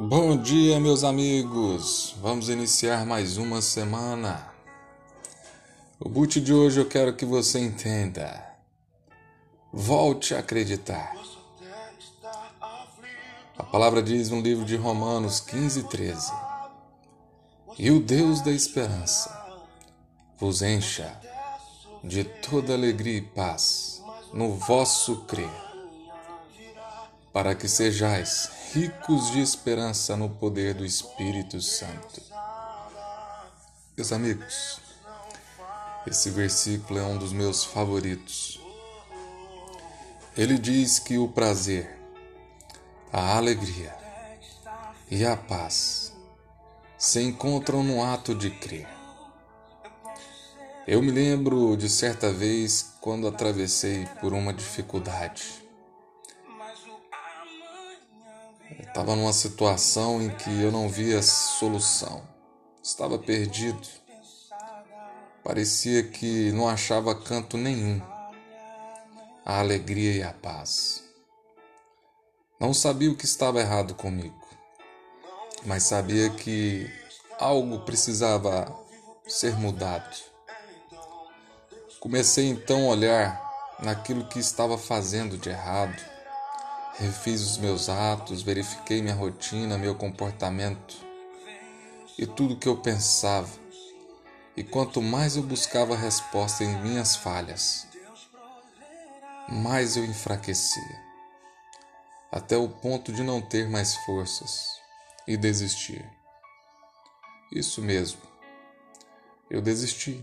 Bom dia, meus amigos! Vamos iniciar mais uma semana. O boot de hoje eu quero que você entenda. Volte a acreditar. A palavra diz no livro de Romanos 15, 13: E o Deus da esperança vos encha de toda alegria e paz no vosso crer, para que sejais ricos de esperança no poder do Espírito Santo. Meus amigos, esse versículo é um dos meus favoritos. Ele diz que o prazer, a alegria e a paz se encontram no ato de crer. Eu me lembro de certa vez quando atravessei por uma dificuldade. Estava numa situação em que eu não via solução. Estava perdido. Parecia que não achava canto nenhum. A alegria e a paz. Não sabia o que estava errado comigo, mas sabia que algo precisava ser mudado. Comecei então a olhar naquilo que estava fazendo de errado Refiz os meus atos, verifiquei minha rotina, meu comportamento e tudo que eu pensava. E quanto mais eu buscava resposta em minhas falhas, mais eu enfraquecia, até o ponto de não ter mais forças e desistir. Isso mesmo, eu desisti.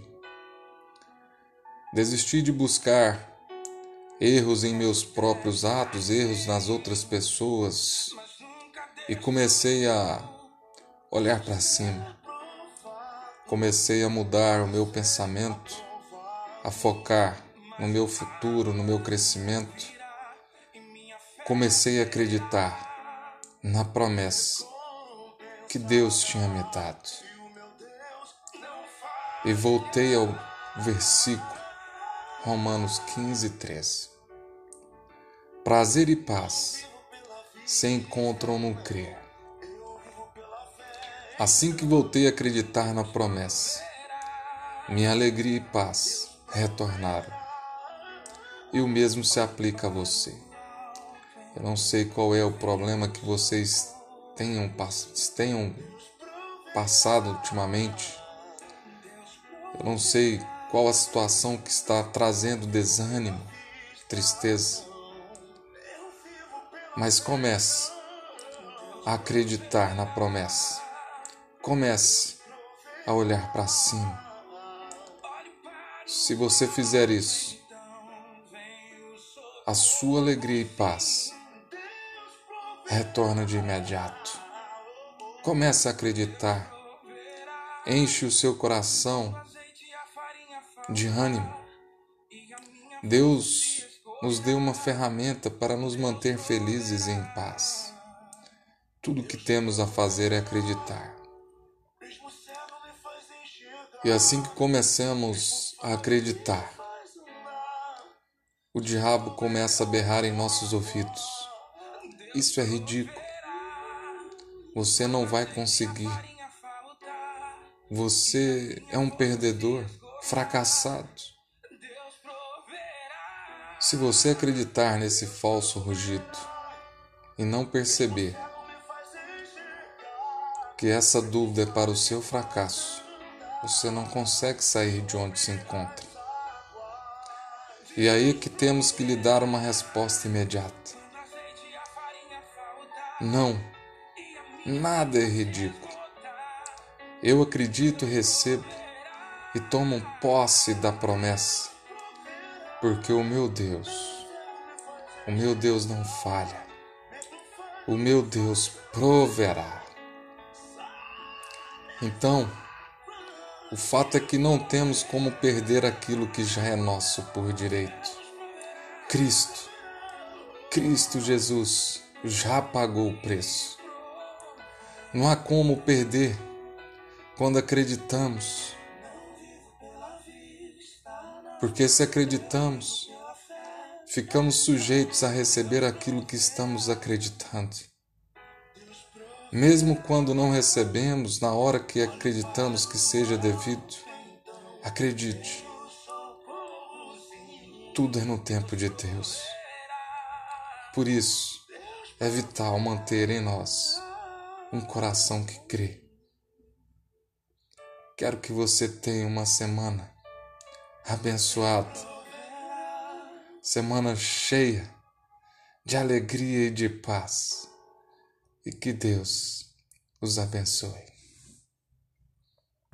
Desisti de buscar erros em meus próprios atos, erros nas outras pessoas, e comecei a olhar para cima. Comecei a mudar o meu pensamento, a focar no meu futuro, no meu crescimento. Comecei a acreditar na promessa que Deus tinha me dado. E voltei ao versículo Romanos 15, 13. Prazer e paz se encontram no crer. Assim que voltei a acreditar na promessa, minha alegria e paz retornaram. E o mesmo se aplica a você. Eu não sei qual é o problema que vocês tenham, tenham passado ultimamente. Eu não sei qual a situação que está trazendo desânimo, tristeza. Mas comece a acreditar na promessa. Comece a olhar para cima. Se você fizer isso, a sua alegria e paz retorna de imediato. Comece a acreditar. Enche o seu coração de ânimo. Deus nos deu uma ferramenta para nos manter felizes e em paz. Tudo que temos a fazer é acreditar. E assim que começamos a acreditar, o diabo começa a berrar em nossos ouvidos. Isso é ridículo. Você não vai conseguir. Você é um perdedor fracassado. Se você acreditar nesse falso rugido e não perceber que essa dúvida é para o seu fracasso, você não consegue sair de onde se encontra. E aí que temos que lhe dar uma resposta imediata. Não, nada é ridículo. Eu acredito e recebo e tomam posse da promessa, porque o meu Deus, o meu Deus não falha, o meu Deus proverá. Então, o fato é que não temos como perder aquilo que já é nosso por direito. Cristo, Cristo Jesus já pagou o preço. Não há como perder quando acreditamos porque se acreditamos, ficamos sujeitos a receber aquilo que estamos acreditando. mesmo quando não recebemos na hora que acreditamos que seja devido. Acredite, tudo é no tempo de Deus. Por isso, é vital manter em nós um coração que crê. Quero que você tenha uma semana abençoada, semana cheia de alegria e de paz, e que Deus os abençoe.